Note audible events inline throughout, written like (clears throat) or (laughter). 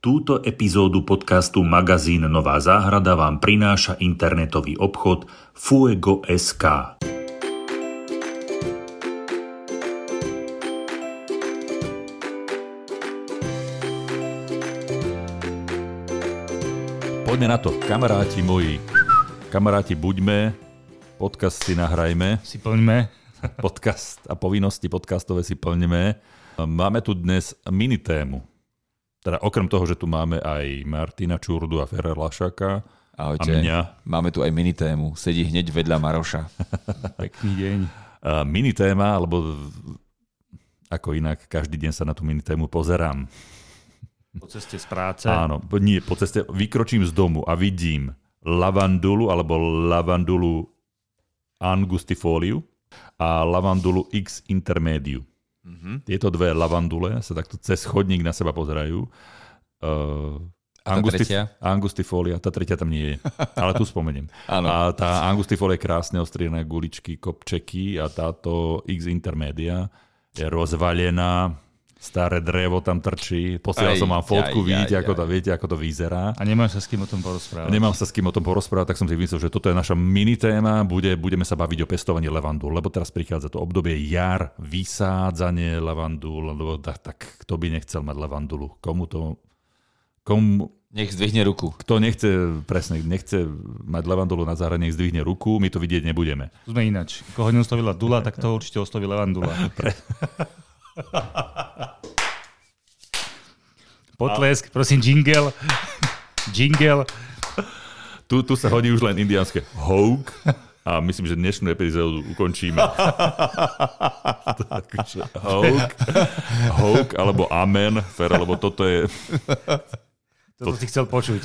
Túto epizódu podcastu Magazín Nová záhrada vám prináša internetový obchod Fuego.sk. Poďme na to, kamaráti moji. Kamaráti, buďme, podcast si nahrajme, Si plňme. podcast a povinnosti podcastové si plníme. Máme tu dnes mini tému. Teda okrem toho, že tu máme aj Martina Čurdu a Ferrer Lašaka a Ahojte. mňa. Máme tu aj mini tému. Sedí hneď vedľa Maroša. (laughs) Pekný deň. A mini téma, alebo ako inak, každý deň sa na tú mini tému pozerám. Po ceste z práce. Áno, po- nie, po ceste vykročím z domu a vidím lavandulu alebo lavandulu angustifoliu a lavandulu X intermediu. Mhm. Tieto dve lavandule sa takto cez chodník na seba pozerajú. Uh, A tá tretia? Angustifolia, tá tretia tam nie je, ale tu spomeniem. (laughs) A tá angustifolia je krásne ostriené guličky, kopčeky a táto X intermedia je rozvalená, staré drevo tam trčí. Posielal som vám fotku, aj, vidíte, aj, ako aj. to, viete, ako to vyzerá. A nemáš sa s kým o tom porozprávať. Nemám sa s kým o tom porozprávať, tak som si myslel, že toto je naša mini téma, bude, budeme sa baviť o pestovaní levandu, lebo teraz prichádza to obdobie jar, vysádzanie levandul, lebo tak, tak kto by nechcel mať levandulu? Komu to... Komu, Nech zdvihne ruku. kto nechce, presne, nechce mať levandulu na záhrade, nech zdvihne ruku, my to vidieť nebudeme. Sme inač. Koho neoslovila Dula, tak toho určite osloví Levandula. (laughs) (laughs) Potlesk, prosím, jingle. (laughs) Jingle. Tu, tu sa hodí už len indiánske houk a myslím, že dnešnú epizódu ukončíme. (laughs) Takže houk, houk alebo amen, fer, lebo toto je, Toto si chcel počuť.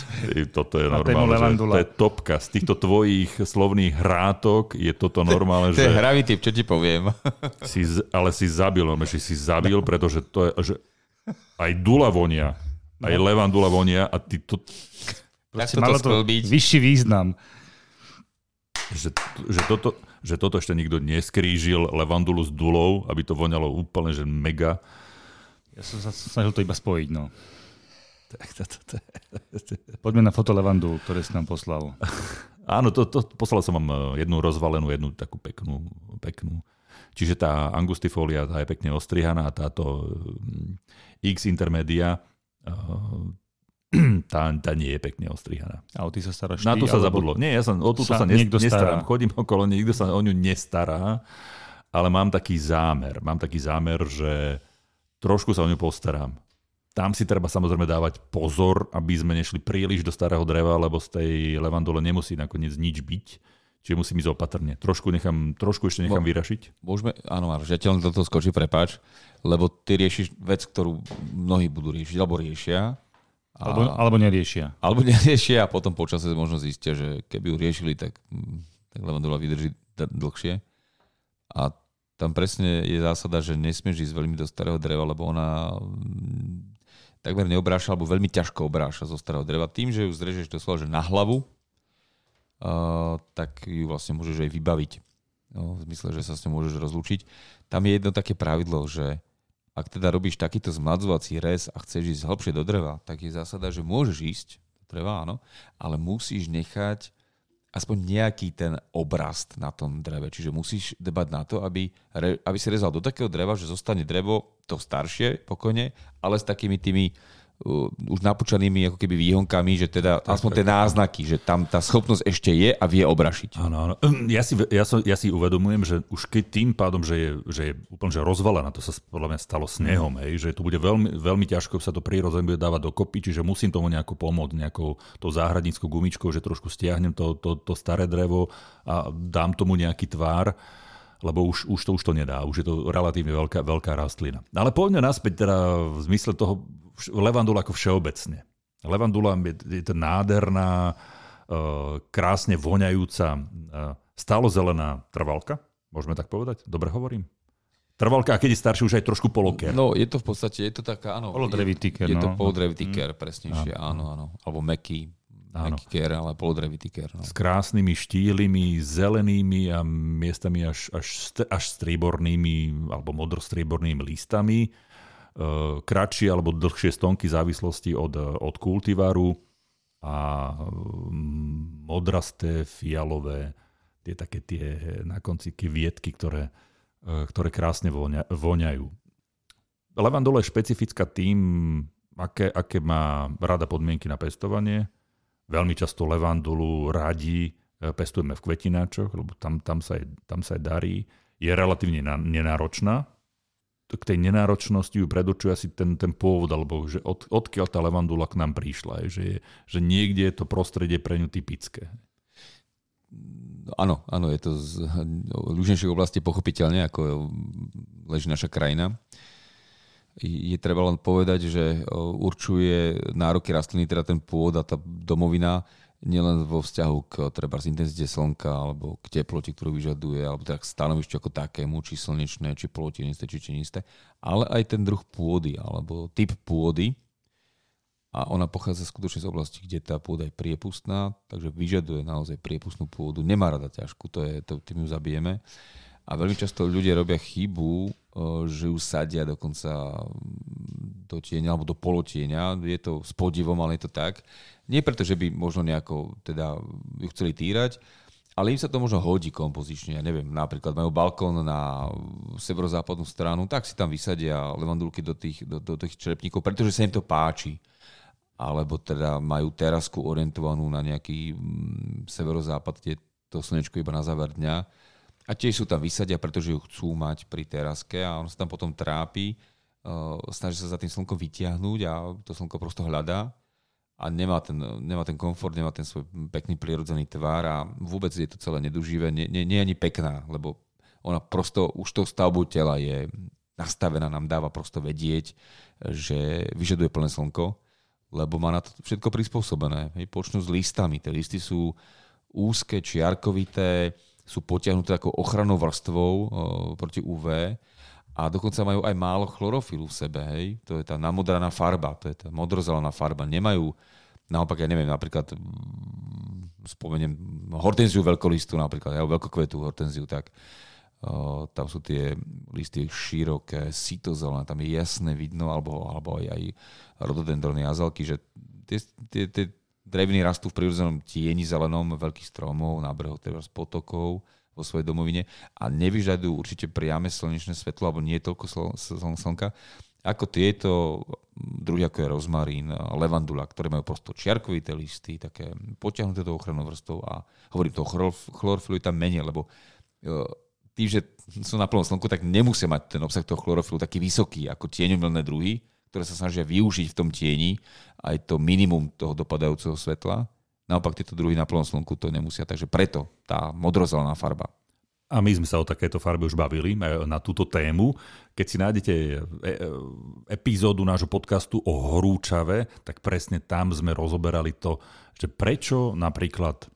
toto je normálne, to je topka. Z týchto tvojich slovných hrátok je toto normálne, To je že hravý typ, čo ti poviem. (laughs) si, ale si zabil, no, že si zabil, pretože to je, že aj dula vonia, aj levandula vonia a ty to, Proste malo to sklbiť? vyšší význam. že, že, toto, že toto ešte nikto neskrížil levandulu s dulou, aby to voňalo úplne, že mega. Ja som sa snažil to iba spojiť, no. Tak to, to, to, to, Poďme na foto Levandu, ktoré si nám poslal. áno, to, to, poslal som vám eh, jednu rozvalenú, jednu takú peknú, peknú. Čiže tá angustifolia, tá je pekne ostrihaná a táto mm, X intermedia, eh, (clears throat) tá, tá nie je pekne ostrihaná. A o ty sa staráš Na to sa zabudlo. Nie, ja sa o túto sa, sa nes, niekto nestarám. stará? Chodím okolo, nikto sa o ňu nestará, ale mám taký zámer. Mám taký zámer, že trošku sa o ňu postaram. Tam si treba samozrejme dávať pozor, aby sme nešli príliš do starého dreva, lebo z tej levandole nemusí nakoniec nič byť. Čiže musím ísť opatrne. Trošku, nechám, trošku ešte nechám Bo- vyrašiť. Môžeme, áno, Maroš, ja ti len do toho skočí, prepáč, lebo ty riešiš vec, ktorú mnohí budú riešiť, alebo riešia. A, Alebo, alebo neriešia. alebo neriešia a potom počasie možno zistia, že keby ju riešili, tak, mm, tak levandula vydrží dlhšie. A tam presne je zásada, že nesmieš ísť veľmi do starého dreva, lebo ona takmer neobráša, alebo veľmi ťažko obráša zo starého dreva. Tým, že ju zrežeš doslova, že na hlavu, uh, tak ju vlastne môžeš aj vybaviť. No, v zmysle, že sa s ňou môžeš rozlúčiť. Tam je jedno také pravidlo, že ak teda robíš takýto zmladzovací rez a chceš ísť hlbšie do dreva, tak je zásada, že môžeš ísť do dreva, áno, ale musíš nechať aspoň nejaký ten obrast na tom dreve. Čiže musíš dbať na to, aby, aby si rezal do takého dreva, že zostane drevo to staršie pokojne, ale s takými tými už napučanými ako keby výhonkami, že teda aspoň tie náznaky, že tam tá schopnosť ešte je a vie obrašiť. Áno, áno. Ja si, ja, som, ja si uvedomujem, že už keď tým pádom, že je, že je úplne že rozvalená, to sa podľa mňa stalo snehom, hej, že to bude veľmi, veľmi ťažko sa to prirodzene bude dávať dokopy, čiže musím tomu nejako pomôcť, nejakou tou záhradníckou gumičkou, že trošku stiahnem to, to, to staré drevo a dám tomu nejaký tvár, lebo už, už, to, už to nedá, už je to relatívne veľká, veľká rastlina. Ale poďme naspäť teda v zmysle toho levandula ako všeobecne. Levandula je, je to nádherná, uh, krásne voňajúca, uh, stálozelená trvalka, môžeme tak povedať? Dobre hovorím? Trvalka, a keď je starší, už aj trošku poloker. No, je to v podstate, je to taká, áno. Polodrevitý ker, Je, je to no. polodrevitý ker, presnejšie, áno, áno. Alebo meký, Áno. meký ker, ale polodrevitý ker. No. S krásnymi štíhlými, zelenými a miestami až, až, st- až striebornými alebo modrostriebornými listami. Kratšie alebo dlhšie stonky v závislosti od, od kultivaru a mm, modrasté, fialové, tie také tie na konci kvietky, ktoré, ktoré krásne vonia, voňajú. Levandula je špecifická tým, aké, aké má rada podmienky na pestovanie. Veľmi často levandulu radí E, pestujeme v kvetináčoch, lebo tam, tam, sa, aj, tam sa aj darí. Je relatívne nenáročná. K tej nenáročnosti ju predurčuje asi ten, ten pôvod, alebo že od, odkiaľ tá levandula k nám prišla. Že, je, že niekde je to prostredie pre ňu typické. Áno, áno, je to z ľužnejšej oblasti pochopiteľne, ako leží naša krajina. Je treba len povedať, že určuje nároky rastliny, teda ten pôvod a tá domovina, nielen vo vzťahu k treba z intenzite slnka alebo k teplote, ktorú vyžaduje, alebo teda k stanovišťu ako takému, či slnečné, či polotienisté, či činiste, ale aj ten druh pôdy alebo typ pôdy. A ona pochádza skutočne z oblasti, kde tá pôda je priepustná, takže vyžaduje naozaj priepustnú pôdu. Nemá rada ťažku, to je, to, tým ju zabijeme. A veľmi často ľudia robia chybu, že ju sadia dokonca do tieňa alebo do polotieňa. Je to s podivom, ale je to tak. Nie preto, že by možno nejako teda ju chceli týrať, ale im sa to možno hodí kompozične. Ja neviem, napríklad majú balkón na severozápadnú stranu, tak si tam vysadia levandulky do tých, do, do tých črepníkov, pretože sa im to páči. Alebo teda majú terasku orientovanú na nejaký mm, severozápad, kde to slnečko iba na záver dňa. A tiež sú tam vysadia, pretože ju chcú mať pri teraske a on sa tam potom trápi, uh, snaží sa za tým slnkom vytiahnuť a to slnko prosto hľadá a nemá ten, nemá ten komfort, nemá ten svoj pekný prirodzený tvar a vôbec je to celé neduživé, nie, nie, nie je ani pekná, lebo ona prosto už tou stavbou tela je nastavená, nám dáva prosto vedieť, že vyžaduje plné slnko, lebo má na to všetko prispôsobené. Počnú s listami, tie listy sú úzke, čiarkovité, sú potiahnuté ako ochrannou vrstvou o, proti UV a dokonca majú aj málo chlorofilu v sebe, hej. To je tá namodraná farba, to je tá modrozelená farba. Nemajú, naopak, ja neviem, napríklad mm, spomeniem hortenziu veľkolistu napríklad, ja veľkokvetu hortenziu, tak uh, tam sú tie listy široké, sitozelené, tam je jasné vidno, alebo, alebo aj, aj rododendrony azalky, že tie, tie, tie dreviny rastú v prírodzenom tieni zelenom veľkých stromov, nábrehov, teda z potokov, vo svojej domovine a nevyžadujú určite priame slnečné svetlo alebo nie toľko sl- sl- slnka, ako tieto druhy, ako je rozmarín, levandula, ktoré majú prosto čiarkovité listy, také potiahnuté do ochrannou vrstvou a hovorím to, chlorofilu je tam menej, lebo e, tým, že sú na plnom slnku, tak nemusia mať ten obsah toho chlorofilu taký vysoký ako tieňomilné druhy, ktoré sa snažia využiť v tom tieni aj to minimum toho dopadajúceho svetla. Naopak tieto druhy na plnom slnku to nemusia, takže preto tá modrozelená farba. A my sme sa o takéto farbe už bavili na túto tému. Keď si nájdete e, e, epizódu nášho podcastu o horúčave, tak presne tam sme rozoberali to, že prečo napríklad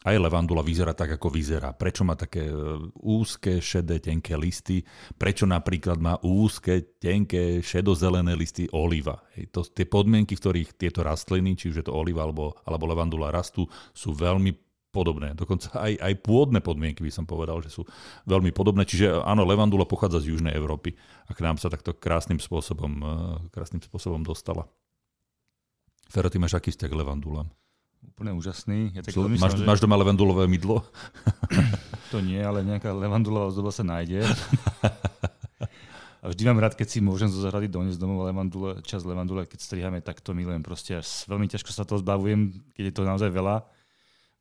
aj levandula vyzerá tak, ako vyzerá. Prečo má také e, úzke, šedé, tenké listy? Prečo napríklad má úzke, tenké, šedozelené listy oliva? Hej, to, tie podmienky, v ktorých tieto rastliny, či už je to oliva alebo, alebo levandula rastú, sú veľmi podobné. Dokonca aj, aj pôdne podmienky by som povedal, že sú veľmi podobné. Čiže áno, levandula pochádza z Južnej Európy a k nám sa takto krásnym spôsobom, e, krásnym spôsobom dostala. Fero, ty máš aký vzťah k levandulám? Úplne úžasný. Ja tak so, máš, že... máš doma levandulové mydlo? to nie, ale nejaká levandulová ozdoba sa nájde. A vždy mám rád, keď si môžem zo zahrady doniesť domov levandule, čas levandule, keď strihame, tak to milujem. Proste až veľmi ťažko sa toho zbavujem, keď je to naozaj veľa.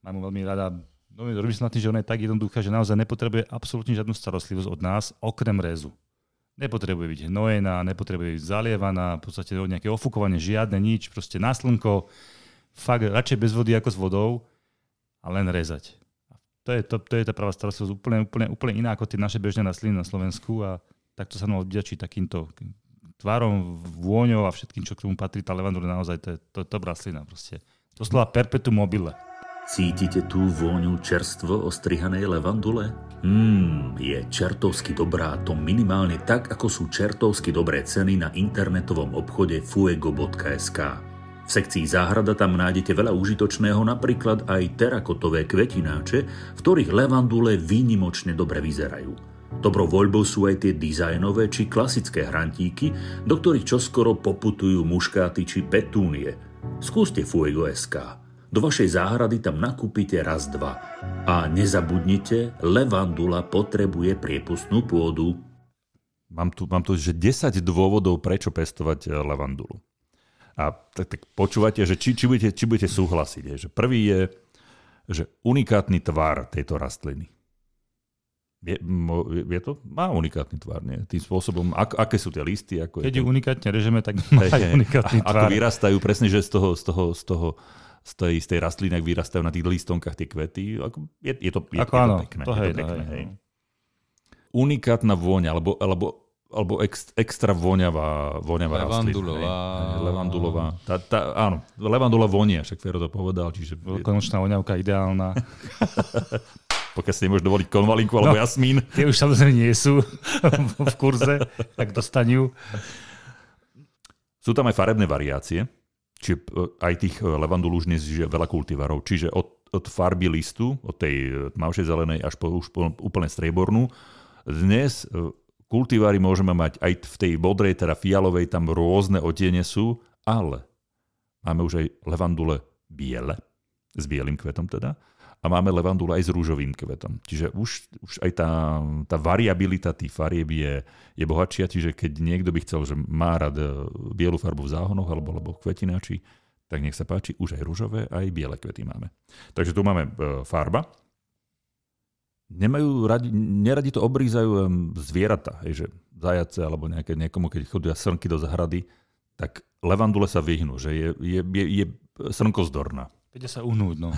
Mám mu veľmi rada. No, robím sa na tým, že ona je tak jednoduchá, že naozaj nepotrebuje absolútne žiadnu starostlivosť od nás, okrem rezu. Nepotrebuje byť hnojená, nepotrebuje byť zalievaná, v podstate nejaké ofukovanie, žiadne nič, proste na slnko, fakt radšej bez vody ako s vodou a len rezať. To je, to, to je tá pravá starostlivosť úplne, úplne, úplne iná ako tie naše bežné rastliny na Slovensku a takto sa nám odďačí takýmto tvarom, vôňou a všetkým, čo k tomu patrí. Tá levandula naozaj to je to, to rastlina proste. slova perpetuum mobile. Cítite tú vôňu čerstvo ostrihanej levandule? Mmm, je čertovsky dobrá, to minimálne tak, ako sú čertovsky dobré ceny na internetovom obchode fuego.sk. V sekcii záhrada tam nájdete veľa užitočného, napríklad aj terakotové kvetináče, v ktorých levandule výnimočne dobre vyzerajú. Dobrou voľbou sú aj tie dizajnové či klasické hrantíky, do ktorých čoskoro poputujú muškáty či petúnie. Skúste Fuego SK. Do vašej záhrady tam nakúpite raz, dva. A nezabudnite, levandula potrebuje priepustnú pôdu. Mám tu, mám tu že 10 dôvodov, prečo pestovať levandulu. A tak, tak počúvate, že či, či, budete, či budete súhlasiť. Je, že prvý je, že unikátny tvar tejto rastliny. Je, je to? Má unikátny tvar, nie? Tým spôsobom, ak, aké sú tie listy? Ako Keď je ju to, unikátne režeme, tak má hej. unikátny a, ako tvar. vyrastajú, presne, že z toho, z toho, z toho z tej, z tej rastliny, ak vyrastajú na tých listonkách tie kvety. Ako, je, je, to, je, Ako je áno, to pekné. to je hej, to to pekné hej, hej. no. Unikátna vôňa, alebo, alebo, alebo ex, extra voňavá, voňavá Levandulová. rastlina. Levandulová. Tá, tá, áno, levandula vonia, však Fero to povedal, čiže Veľkonočná voňavka ideálna. (laughs) pokiaľ si nemôžeš dovoliť konvalinku alebo No. jasmín. Tie už samozrejme nie sú (laughs) v kurze, tak dostanú. Sú tam aj farebné variácie, čiže e, aj tých e, levandul už dnes je veľa kultivarov, čiže od, od farby listu, od tej e, tmavšej zelenej až po už po úplne striebornú. Dnes kultivary môžeme mať aj v tej modrej, teda fialovej, tam rôzne otiene sú, ale máme už aj levandule biele, s bielým kvetom teda, a máme levandule aj s rúžovým kvetom. Čiže už, už aj tá, tá variabilita tých farieb je, je bohatšia, čiže keď niekto by chcel, že má rád e, bielu farbu v záhonoch alebo, alebo kvetináči, tak nech sa páči, už aj rúžové, aj biele kvety máme. Takže tu máme e, farba. Nemajú radi, neradi to obrízajú zvieratá, hej, že zajace alebo nejaké, niekomu, keď chodia srnky do zahrady, tak levandule sa vyhnú, že je, je, je, je srnkozdorná. Vedia sa uhnúť, no.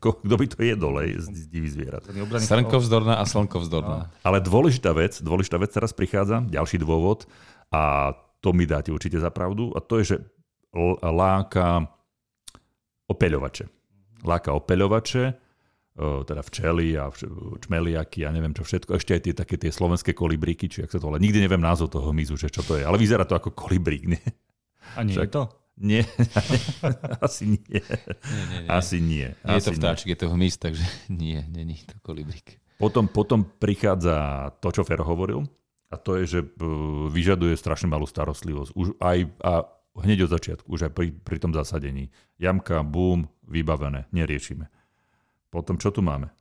Ko- Kto by to jedol, hej, z z divých zvierat. Ten je obraný- Srnko vzdorná a slnko vzdorná. Ale dôležitá vec, dôležitá vec teraz prichádza, ďalší dôvod a to mi dáte určite za pravdu a to je, že láka opeľovače. Láka opeľovače, teda včely a čmeliaky a neviem čo všetko, ešte aj tie také tie slovenské kolibríky, či ak sa to volá. Nikdy neviem názov toho hmyzu, že čo to je, ale vyzerá to ako kolibrík, nie? A nie je Však- to? Nie, (laughs) asi nie. Nie, nie, nie. Asi nie. nie je Asi to vtáčik, je to hmyz, takže (laughs) nie, není to kolibrík. Potom, potom prichádza to, čo Fero hovoril, a to je, že e, vyžaduje strašne malú starostlivosť. Už aj, a hneď od začiatku, už aj pri, pri tom zasadení. Jamka, boom, vybavené, neriešime. Potom čo tu máme?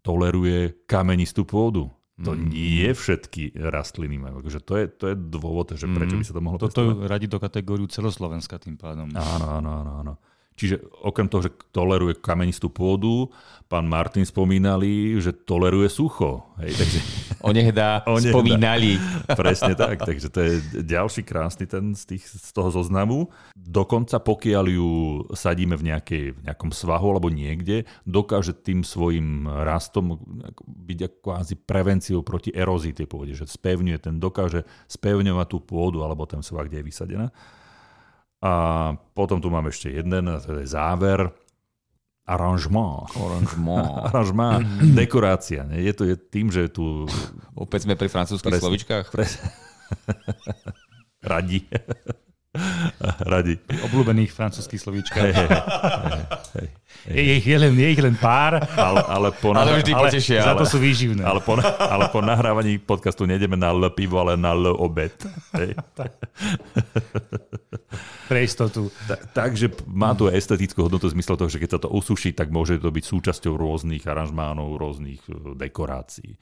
Toleruje kamenistú pôdu. To Mm. nie všetky rastliny majú. Takže to je, to je dôvod, že prečo by sa to mohlo Toto pestovať. radí do kategóriu celoslovenska tým pádom. Áno, áno, áno, áno. Čiže okrem toho, že toleruje kamenistú pôdu, pán Martin spomínali, že toleruje sucho. Hej, takže (laughs) Onehdá (laughs) Onehdá. spomínali. (laughs) presne tak. Takže to je ďalší krásny ten z, tých, z toho zoznamu. Dokonca pokiaľ ju sadíme v, nejakej, v nejakom svahu alebo niekde, dokáže tým svojim rastom byť ako kvázi prevenciou proti erózii tej pôde, že spevňuje ten, dokáže spevňovať tú pôdu alebo ten svah, kde je vysadená. A potom tu máme ešte jeden, to je záver. Aranžmá. Oranžement. Aranžmá, dekorácia. Nie? Je to je tým, že tu Opäť sme pri francúzských Presne. slovičkách. Pres... Radi. Radi. Obľúbených francúzských slovíčkach. Hej, hej, hej. Je, ich, je, len, je ich len pár, Ale, ale, po Ale nahra- vždy ale potešia. za Ale... to sú výživné. ale, po, na- ale po nahrávaní podcastu nejdeme na L pivo, ale na L obed. Hej. Pre istotu. Ta, takže má to estetickú hodnotu v zmysle toho, že keď sa to usuší, tak môže to byť súčasťou rôznych aranžmánov, rôznych e, dekorácií.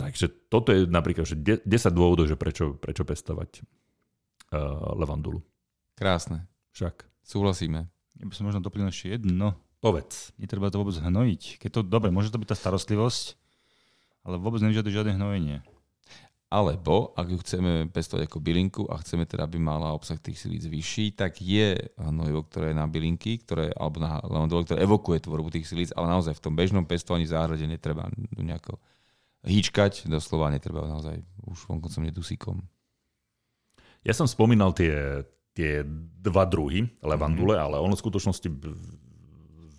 Takže toto je napríklad že de- 10 dôvodov, že prečo, prečo pestovať uh, levandulu. Krásne. Však Súhlasíme. Ja by som možno doplnil ešte jedno. povedz. Netreba to vôbec hnojiť. Keď to, dobre, môže to byť tá starostlivosť, ale vôbec nevyžaduje žiadne hnojenie. Alebo, ak ju chceme pestovať ako bylinku a chceme teda, aby mala obsah tých silíc vyšší, tak je hnojivo, ktoré je na bylinky, ktoré, alebo na levandule, ktoré evokuje tvorbu tých silíc, ale naozaj v tom bežnom pestovaní v záhrade netreba nejako hýčkať, doslova netreba naozaj už vonkoncom nedusíkom. Ja som spomínal tie, tie dva druhy levandule, mm-hmm. ale ono v skutočnosti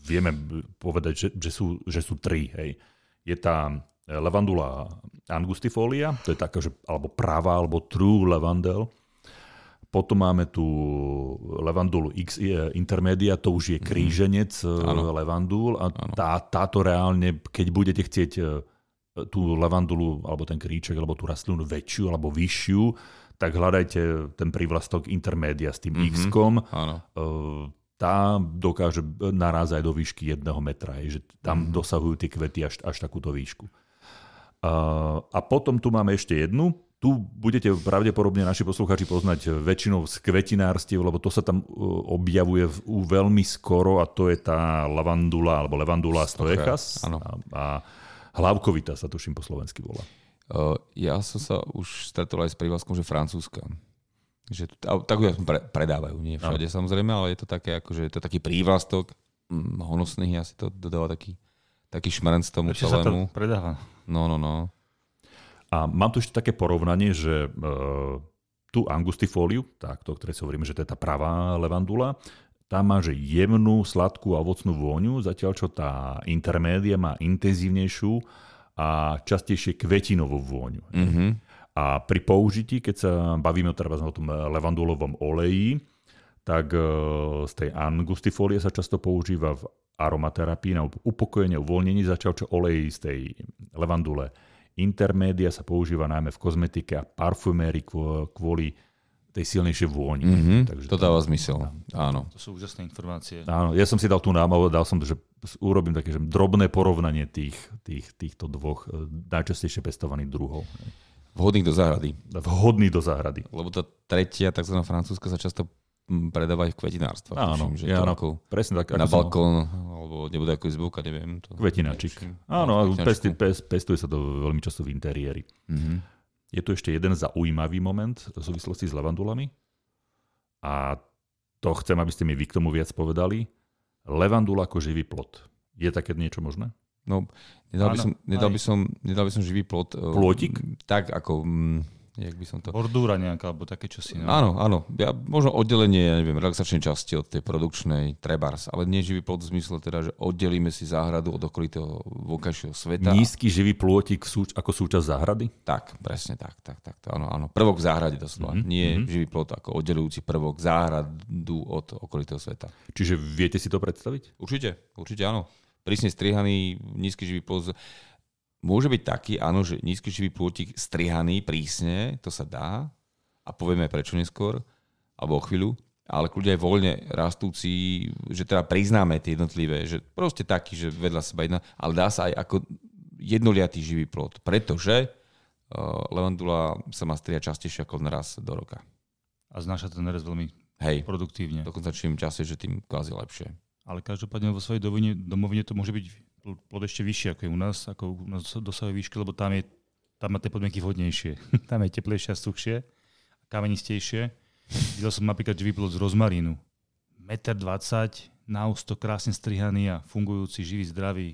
vieme povedať, že, že, sú, že sú tri. Hej. Je tá levandula angustifolia, to je taká, že, alebo práva, alebo true lavandel. Potom máme tu levandulu X intermedia, to už je kríženec mm-hmm. Áno. levandul a tá, táto reálne, keď budete chcieť tú levandulu, alebo ten kríček, alebo tú rastlinu väčšiu, alebo vyššiu, tak hľadajte ten prívlastok intermédia s tým mm-hmm. x-kom. Áno. Tá dokáže narázať do výšky jedného metra, je, že tam mm-hmm. dosahujú tie kvety až, až takúto výšku. A potom tu máme ešte jednu, tu budete pravdepodobne naši poslucháči poznať väčšinou z kvetinárstiev, lebo to sa tam objavuje v, u veľmi skoro a to je tá lavandula alebo levandula stoechas. A, a hlavkovita sa tuším po slovensky volá. Uh, ja som sa už stretol aj s prívlaskom, že francúzska. Že, tak ja pre, predávajú, nie všade no. samozrejme, ale je to také, akože je to taký prívlastok hm, honosných, asi to dodáva taký, taký šmrnc tomu Prečo celému. sa to predáva? No, no, no. A mám tu ešte také porovnanie, že e, tú angustifóliu, takto, ktoré sa hovoríme, že to je tá pravá levandula, tá má že jemnú, sladkú a ovocnú vôňu, zatiaľ čo tá intermédia má intenzívnejšiu a častejšie kvetinovú vôňu. Mm-hmm. A pri použití, keď sa bavíme teraz o tom levandulovom oleji, tak e, z tej angustifólie sa často používa v aromaterapii na upokojenie, uvoľnenie, zatiaľ čo olej z tej levandule Intermédia sa používa najmä v kozmetike a parfumérii kvôli tej silnejšej vôni. Mm-hmm, Takže to dáva zmysel, áno. To sú úžasné informácie. Áno, ja som si dal tú námahu, dal som to, že urobím také že drobné porovnanie tých, tých, týchto dvoch e, najčastejšie pestovaných druhov. Vhodných do záhrady. Vhodný do záhrady. Lebo tá tretia, tzv. francúzska, sa často predávajú v kvetinárstve. Áno, že ja, áno, presne tak. Na balkón, alebo nebude ako izbúka, neviem. To Kvetinačik. Áno, pestuje, pest, pestuje sa to veľmi často v interiéri. Mm-hmm. Je tu ešte jeden zaujímavý moment v súvislosti s levandulami. A to chcem, aby ste mi vy k tomu viac povedali. Levandula ako živý plot. Je také niečo možné? No, nedal by, som, nedal, by som, nedal by som živý plot. Eh, Plótik? Tak ako... Mm, jak by som to... Bordúra nejaká, alebo také čosi. No? Áno, áno. Ja, možno oddelenie, ja neviem, relaxačnej časti od tej produkčnej trebars, ale nie živý plot v zmysle teda, že oddelíme si záhradu od okolitého vonkajšieho sveta. Nízky živý plôtik súč, ako súčasť záhrady? Tak, presne tak, tak, tak. To, áno, áno. Prvok v záhrade doslova. Mm-hmm. Nie mm-hmm. živý plot ako oddelujúci prvok záhradu od okolitého sveta. Čiže viete si to predstaviť? Určite, určite áno. Prísne strihaný, nízky živý plot Môže byť taký, áno, že nízky živý plôtik strihaný prísne, to sa dá a povieme prečo neskôr, alebo o chvíľu, ale kľudia aj voľne rastúci, že teda priznáme tie jednotlivé, že proste taký, že vedľa seba jedna, ale dá sa aj ako jednoliatý živý plot, pretože uh, levandula sa má strihať častejšie ako raz do roka. A znáša ten nerez veľmi Hej, produktívne. dokonca čím častejšie, tým kvázi lepšie. Ale každopádne vo svojej domovine, domovine to môže byť plod ešte vyšší ako je u nás, ako u nás dosahuje výšky, lebo tam, je, tam má tie podmienky vhodnejšie. (laughs) tam je teplejšie a suchšie, kamenistejšie. Videl som napríklad živý plod z rozmarínu. 1,20 m na ústo krásne strihaný a fungujúci, živý, zdravý.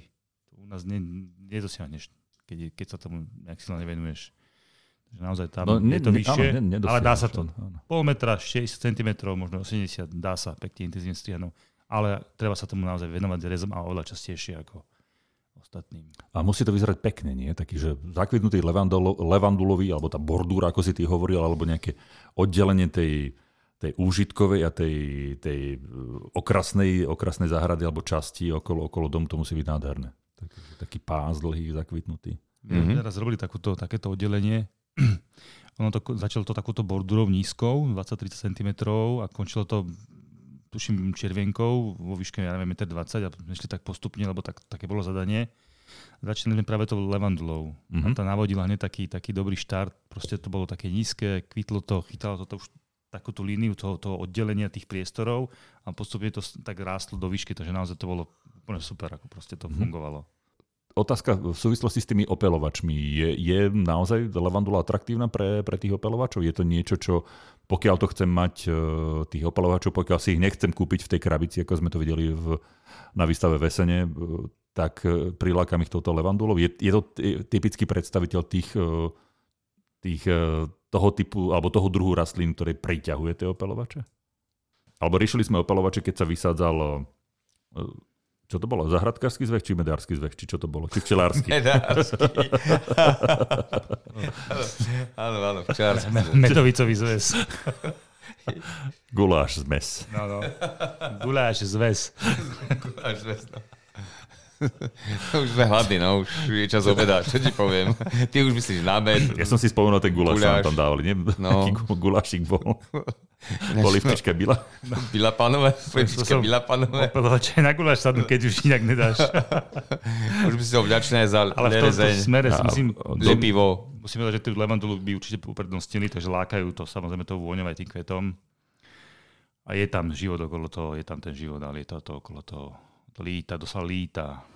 To u nás ne, nedosiahneš, keď, keď sa tomu nejak silno nevenuješ. Takže naozaj tam no, ne, je to vyššie, ne, ne, ale dá sa to. Áno. Pol metra, 60 cm, možno 80, dá sa pekne intenzívne strihanou. Ale treba sa tomu naozaj venovať rezom a oveľa častejšie ako ostatným. A musí to vyzerať pekne, nie? Taký, že zakvitnutý levandulo, levandulový, alebo tá bordúra, ako si ty hovoril, alebo nejaké oddelenie tej, tej úžitkovej a tej, tej e, okrasnej, okrasnej záhrady alebo časti okolo, okolo domu, to musí byť nádherné. Taký, taký pás dlhý, zakvitnutý. Mm-hmm. teraz robili takúto, takéto oddelenie. (clears throat) ono to, začalo to takúto bordúrou nízkou, 20-30 cm a končilo to tuším, červienkou vo výške, ja neviem, 1,20 m a sme šli tak postupne, lebo tak, také bolo zadanie. Začali sme práve tou levandulou. Mm-hmm. A tá navodila hneď taký, taký dobrý štart. Proste to bolo také nízke, kvitlo to, chytalo to, to už takúto líniu toho, toho oddelenia tých priestorov a postupne to tak rástlo do výšky, takže naozaj to bolo úplne super, ako proste to mm-hmm. fungovalo otázka v súvislosti s tými opelovačmi. Je, je naozaj levandula atraktívna pre, pre tých opelovačov? Je to niečo, čo pokiaľ to chcem mať e, tých opelovačov, pokiaľ si ich nechcem kúpiť v tej krabici, ako sme to videli v, na výstave Vesene, e, tak e, prilákam ich touto levandulou. Je, je to typický predstaviteľ tých, tých, toho typu, alebo toho druhu rastlín, ktoré priťahuje tie opelovače? Alebo riešili sme opelovače, keď sa vysádzal čo to bolo? Zahradkársky zvech či medársky zvech? Či čo to bolo? Či včelársky? Medársky. (laughs) áno, áno, včelársky. Medovicový zväz. Guláš zmes. No, no. Guláš zväz. Guláš zväz, no. (laughs) už sme hladní, no, už je čas obeda, čo ti poviem. Ty už myslíš na med. Ja som si spomenul ten guláš, Guláš. čo tam dávali. Nie? No. (laughs) Gulášik bol. Polivčička byla. (laughs) Bila panové, polievčička som- bila panové. Aj na guláš sadnú, keď už inak nedáš. Už by si ho vďačný aj za Ale v tomto smere si A- musím, že pivo. musím povedať, že tú levandulu by určite uprednostnili, takže lákajú to samozrejme tou vôňou aj tým kvetom. A je tam život okolo toho, je tam ten život, ale je to, to okolo toho. Líta, to sa líta.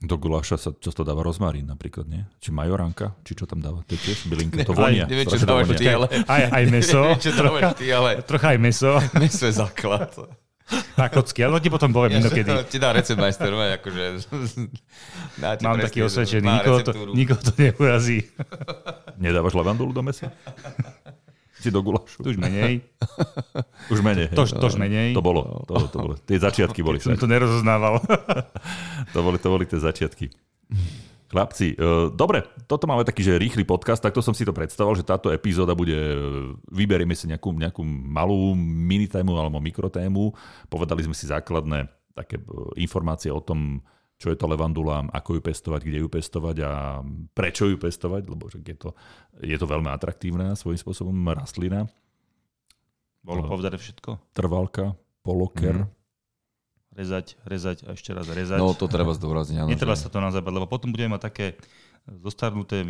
Do guláša sa často dáva rozmarín napríklad, nie? Či majoránka, či čo tam dáva. To je tiež bylinka. To vonia. (laughs) Neviem, čo dávaš ty, ale... Aj, aj meso, Neviem, čo dávaš ty, ale... trocha aj meso (laughs) Meso je základ. na kocky, ale to ti potom poviem inokedy. Ti dá recept majster, no, akože... (laughs) Dá Mám presne- taký osvedčený, nikoho to, nikoho to neurazí. Nedávaš levandulu do mesa? Či do gulášu? Tu už menej, (laughs) Už menej. hej. tož, tož menej. To bolo, to, to bolo. Tie začiatky boli. Som to nerozoznával. (laughs) To boli, to boli tie začiatky. Chlapci, e, dobre, toto máme taký, že rýchly podcast, takto som si to predstavoval, že táto epizóda bude, e, vyberieme si nejakú, nejakú malú minitému alebo mikrotému, povedali sme si základné také e, informácie o tom, čo je to levandula, ako ju pestovať, kde ju pestovať a prečo ju pestovať, lebo že je to, je to veľmi atraktívna svojím spôsobom rastlina, Bolo povedané všetko. trvalka, poloker, Mhm. Rezať, rezať a ešte raz rezať. No, to treba zdôrazniť. áno, Netreba že- sa to naozaj bať, lebo potom budeme mať také zostarnuté,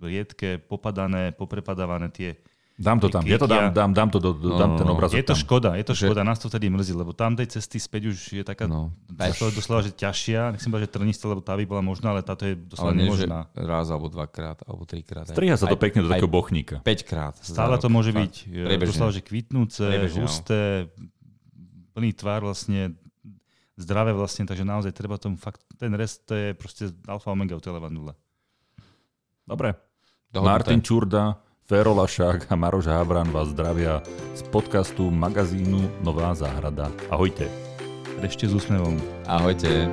riedke, popadané, poprepadávané tie. Dám to tam, ja to dám, dám, dám, to do, do, No, dám no, ten no. obrazok Je to tam. škoda, je to Že- škoda, nás to vtedy mrzí, lebo tam tej cesty späť už je taká No. doslova, doslova, že ťažšia, nechcem povedať, že trnistá, lebo tá by bola možná, ale táto je doslova Ale nie, že nemožná. raz alebo dvakrát, alebo trikrát. Striha sa to aj- pekne do takého bochníka. 5 krát. Stále to môže byť e, Priebežne. doslova, že kvitnúce, Priebežne, no. husté, plný tvár vlastne, zdravé vlastne, takže naozaj treba tomu fakt, ten rest to je proste alfa omega u tej levandule. Dobre. Dohodnuté. Martin Čurda, Fero Lašák a Maroš Hábran vás zdravia z podcastu magazínu Nová záhrada. Ahojte. Ešte s úsmevom. Ahojte.